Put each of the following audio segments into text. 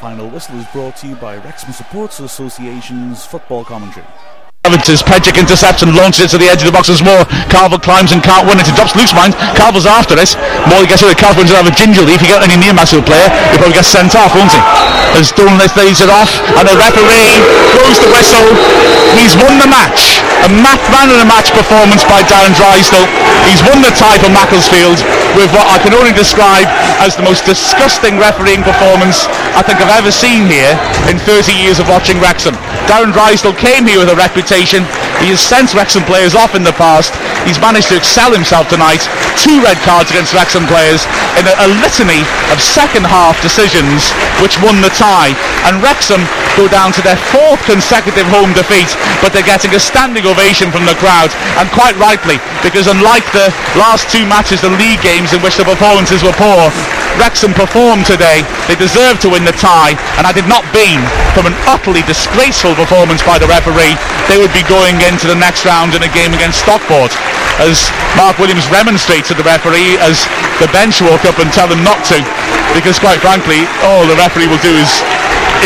Final Whistle is brought to you by Wrexham Supporters Association's football commentary. As Pedrick intercepts and launches it to the edge of the box as more. Carvill climbs and can't win it. It drops loose mind. Carvill's after it. Morley gets it. Carvill to have gingerly. If you get any near Maxwell player, he'll probably get sent off, won't he? As Dolan lays it off, and the referee blows the whistle. He's won the match. A man in a match performance by Darren Drysdale. He's won the tie for Macclesfield with what I can only describe as the most disgusting refereeing performance I think I've ever seen here in 30 years of watching Wrexham. Darren Drysdale came here with a reputation. He has sent Wrexham players off in the past. He's managed to excel himself tonight. Two red cards against Wrexham players in a, a litany of second half decisions which won the tie. And Wrexham go down to their fourth consecutive home defeat, but they're getting a standing ovation from the crowd, and quite rightly, because unlike the last two matches, the league games in which the performances were poor, Wrexham performed today. They deserved to win the tie, and I did not beam from an utterly disgraceful performance by the referee, they would be going into the next round in a game against Stockport. As Mark Williams remonstrates to the referee as the bench walk up and tell them not to, because quite frankly, all the referee will do is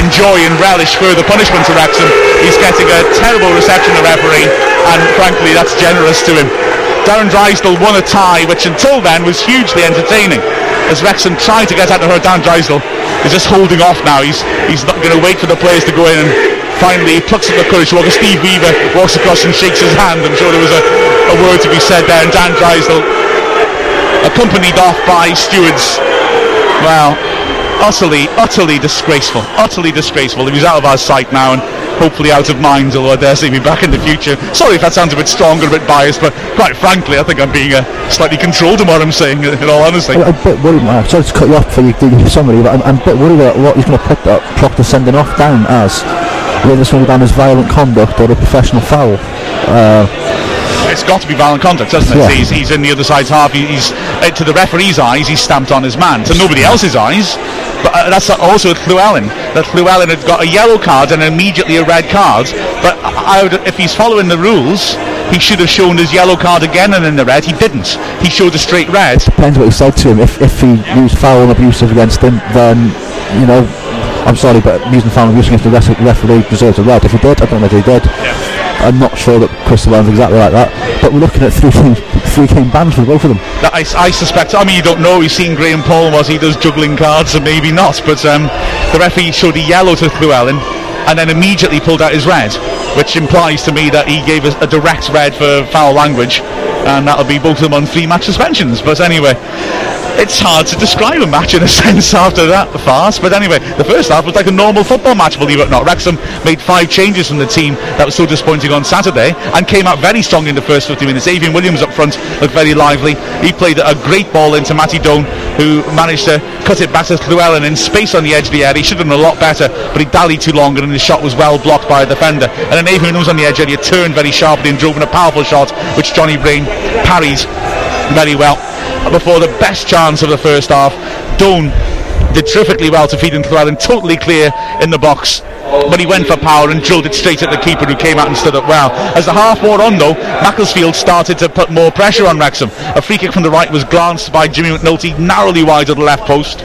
enjoy and relish further punishment to Wrexham. He's getting a terrible reception, the referee, and frankly, that's generous to him. Darren Drysdale won a tie, which until then was hugely entertaining. As Wrexham tried to get out of her, Darren Drysdale is just holding off now. He's he's not going to wait for the players to go in and finally he plucks up the courage to walk. Steve Weaver walks across and shakes his hand. I'm sure there was a, a word to be said there. And Dan Drysdale, accompanied off by stewards, well, utterly, utterly disgraceful. Utterly disgraceful. He's out of our sight now and hopefully out of mind, although I dare say he'll be back in the future. Sorry if that sounds a bit strong or a bit biased, but quite frankly, I think I'm being uh, slightly controlled in what I'm saying, in all honesty. I'm a bit worried, man. Sorry to cut you off for you doing your summary, but I'm, I'm a bit worried about what he's going to put that Proctor sending off down as. Whether this will be down as violent conduct or a professional foul. Uh, It's got to be violent conduct, doesn't it? Yeah. He's, he's in the other side's half. He's uh, to the referee's eyes. He's stamped on his man. To nobody else's eyes, but uh, that's also with Llewellyn. That Llewellyn had got a yellow card and immediately a red card. But I would, if he's following the rules, he should have shown his yellow card again and in the red. He didn't. He showed a straight red. depends what he said to him. If, if he used foul and abusive against him, then, you know, I'm sorry, but using foul abuse against the ref- referee deserves a red. If he did, I don't know if he did. I'm not sure that Chris Llewellyn's exactly like that. But we're looking at three game, three game bans for both of them. That I, I suspect. I mean, you don't know. He's seen Graham Poll was he does juggling cards, and maybe not. But um, the referee showed a yellow to Llewellyn, and then immediately pulled out his red, which implies to me that he gave us a direct red for foul language, and that'll be both of them on three match suspensions. But anyway. It's hard to describe a match in a sense after that farce, but anyway, the first half was like a normal football match, believe it or not. Wrexham made five changes from the team that was so disappointing on Saturday and came out very strong in the first 50 minutes. Avian Williams up front looked very lively. He played a great ball into Matty Done, who managed to cut it back to Llewellyn in space on the edge of the area. He should have done a lot better, but he dallied too long and his shot was well blocked by a defender. And then Avian Williams on the edge of the area turned very sharply and drove in a powerful shot, which Johnny Brain parries very well before the best chance of the first half. Done did terrifically well to feed into and totally clear in the box. But he went for power and drilled it straight at the keeper who came out and stood up well. As the half wore on though, Macclesfield started to put more pressure on Wrexham. A free kick from the right was glanced by Jimmy McNulty narrowly wide of the left post.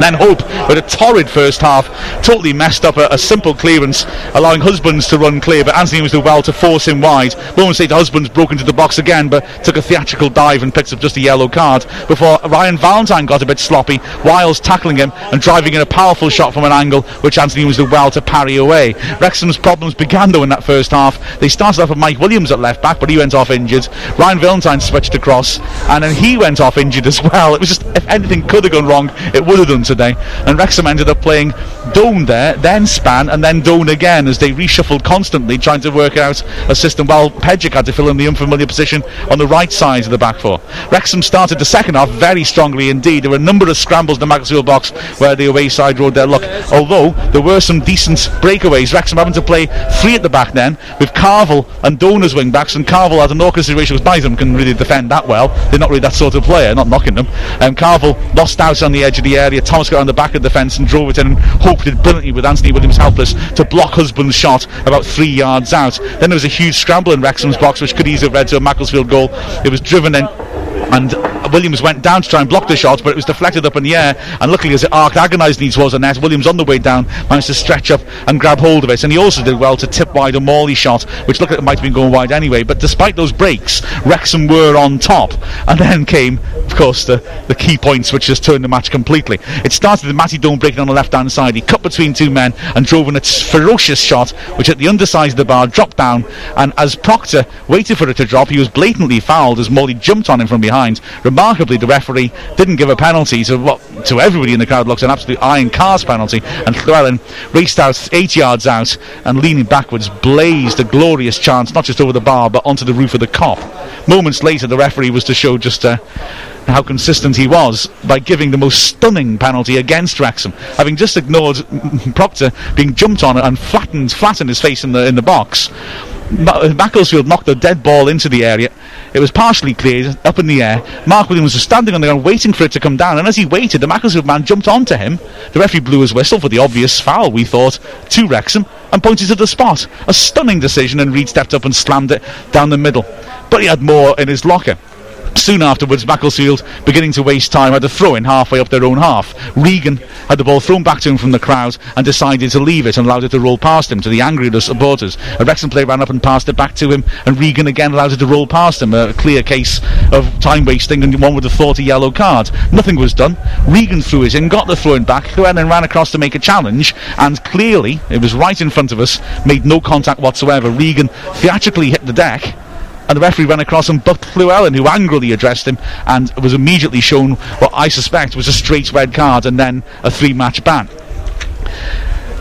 Then Hope, with a torrid first half, totally messed up a, a simple clearance, allowing Husbands to run clear, but Anthony was do well to force him wide. Moments later, Husbands broke into the box again, but took a theatrical dive and picked up just a yellow card before Ryan Valentine got a bit sloppy, Wiles tackling him and driving in a powerful shot from an angle, which Anthony was do well to parry away. Wrexham's problems began though in that first half. They started off with Mike Williams at left back, but he went off injured. Ryan Valentine switched across, and then he went off injured as well. It was just, if anything could have gone wrong, it would have done today. And Wrexham ended up playing Done there, then Spann, and then Done again as they reshuffled constantly, trying to work out a system. While Pedrick had to fill in the unfamiliar position on the right side of the back four. Wrexham started the second half very strongly indeed. There were a number of scrambles in the Macclesfield box where the away side rode their luck. Although there were some decent breakaways, Wrexham having to play three at the back then with Carvill and Done as wing backs, and Carvill had an awkward situation because them can really defend that well. They're not really that sort of player, not knocking them. Um, Carvill lost out on the edge of the area. Thomas got on the back of the fence and drove it in and hoped it brilliantly with Anthony Williams helpless to block Husband's shot about three yards out. Then there was a huge scramble in Wrexham's box which could easily have led to a Macclesfield goal. It was driven in and Williams went down to try and block the shot, but it was deflected up in the air. And luckily, as it arced agonisingly towards the net, Williams on the way down managed to stretch up and grab hold of it. And he also did well to tip wide a Morley shot, which looked like it might have been going wide anyway. But despite those breaks, Wrexham were on top. And then came, of course, the, the key points which just turned the match completely. It started with Matty Done breaking on the left hand side. He cut between two men and drove in a ferocious shot, which at the underside of the bar dropped down. And as Proctor waited for it to drop, he was blatantly fouled as Morley jumped on him from behind. Remarkably, the referee didn't give a penalty to what to everybody in the crowd looks an absolute iron cars penalty. And Llewellyn raced out eight yards out and leaning backwards blazed a glorious chance, not just over the bar but onto the roof of the Kop. Moments later, the referee was to show just uh, how consistent he was by giving the most stunning penalty against Wrexham, having just ignored Proctor being jumped on and flattened, flattened his face in the in the box. Macclesfield uh, knocked a dead ball into the area. It was partially cleared, up in the air. Mark Williams was standing on the ground waiting for it to come down, and as he waited, the Macclesfield man jumped onto him. The referee blew his whistle for the obvious foul, we thought, to Wrexham, and pointed to the spot. A stunning decision, and Reed stepped up and slammed it down the middle. But he had more in his locker. Soon afterwards, Macclesfield, beginning to waste time, had a throw in halfway up their own half. Regan had the ball thrown back to him from the crowd and decided to leave it and allowed it to roll past him to the angry supporters. A Wrexham player ran up and passed it back to him, and Regan again allowed it to roll past him. A clear case of time wasting, and one would have thought a yellow card. Nothing was done. Regan threw it in, got the throw in back, Llewellyn ran across to make a challenge, and clearly, it was right in front of us, made no contact whatsoever. Regan theatrically hit the deck and the referee ran across and bucked Llewellyn, who angrily addressed him and was immediately shown what I suspect was a straight red card and then a three match ban.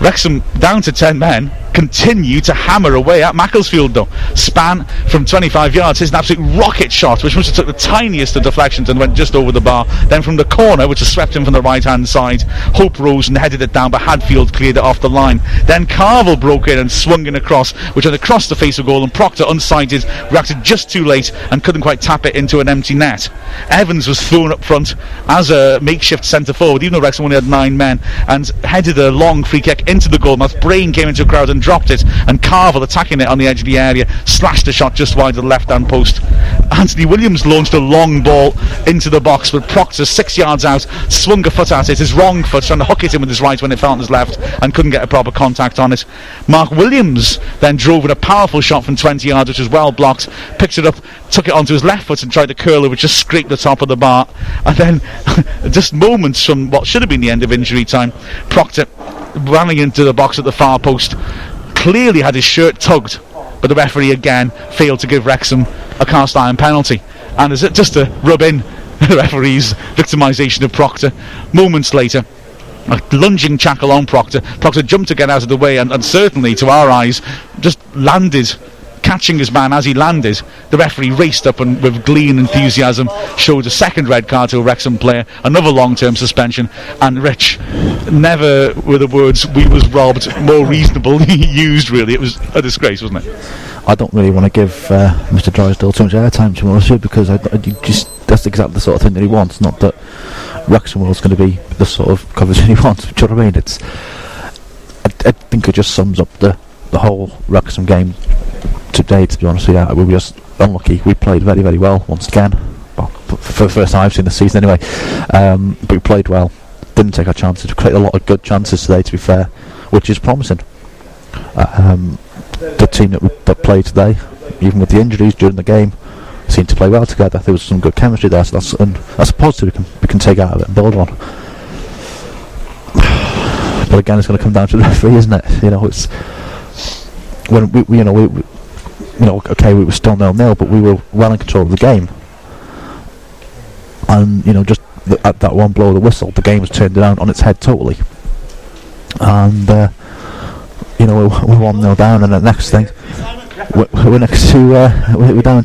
Wrexham down to 10 men continue to hammer away at Macclesfield though. Spann from 25 yards his an absolute rocket shot which must have took the tiniest of deflections and went just over the bar. Then from the corner which has swept him from the right hand side, Hope rose and headed it down but Hadfield cleared it off the line. Then Carvill broke in and swung in across which went across the face of goal and Proctor unsighted reacted just too late and couldn't quite tap it into an empty net. Evans was thrown up front as a makeshift centre forward even though Wrexham only had nine men and headed a long free kick into the goal mouth. Brain came into a crowd and dropped it, and Carvill attacking it on the edge of the area slashed a shot just wide of the left hand post. Anthony Williams launched a long ball into the box, but Proctor, six yards out, swung a foot at it, his wrong foot, trying to hook it in with his right when it fell on his left, and couldn't get a proper contact on it. Mark Williams then drove in a powerful shot from 20 yards, which was well blocked, picked it up, took it onto his left foot, and tried to curl it, which just scraped the top of the bar. And then, just moments from what should have been the end of injury time, Proctor running into the box at the far post, clearly had his shirt tugged, but the referee again failed to give Wrexham a cast iron penalty. And is it just to rub in the referee's victimisation of Proctor? Moments later, a lunging tackle on Proctor. Proctor jumped to get out of the way and, and certainly, to our eyes, just landed catching his man as he landed, the referee raced up and with glee and enthusiasm showed a second red card to a Wrexham player, another long-term suspension, and Rich never were the words "we was robbed" more reasonably used. Really, it was a disgrace, wasn't it? I don't really want to give uh, Mr. Drysdale too much airtime to be honest because I, I just that's exactly the sort of thing that he wants. Not that Wrexham was going to be the sort of coverage he wants. Do you know what I mean? It's I, I think it just sums up the the whole Wrexham game today, to be honest with you. We were just unlucky. We played very, very well once again. Well, for the first time I've seen the season anyway. Um, but we played well. Didn't take our chances. We created a lot of good chances today, to be fair, which is promising. Um, the team that, we, that played today, even with the injuries during the game, seemed to play well together. There was some good chemistry there, so that's, and that's a positive we can, we can take out of it and build on. But again, it's going to come down to the referee, isn't it? You know, it's when we, we you know, we, we you know, okay, we were still nil nil, but we were well in control of the game. And you know, just th- at that one blow of the whistle, the game was turned around on its head totally. And uh, you know, we're, one nil down, and the next thing, we're, we're next to uh, we're down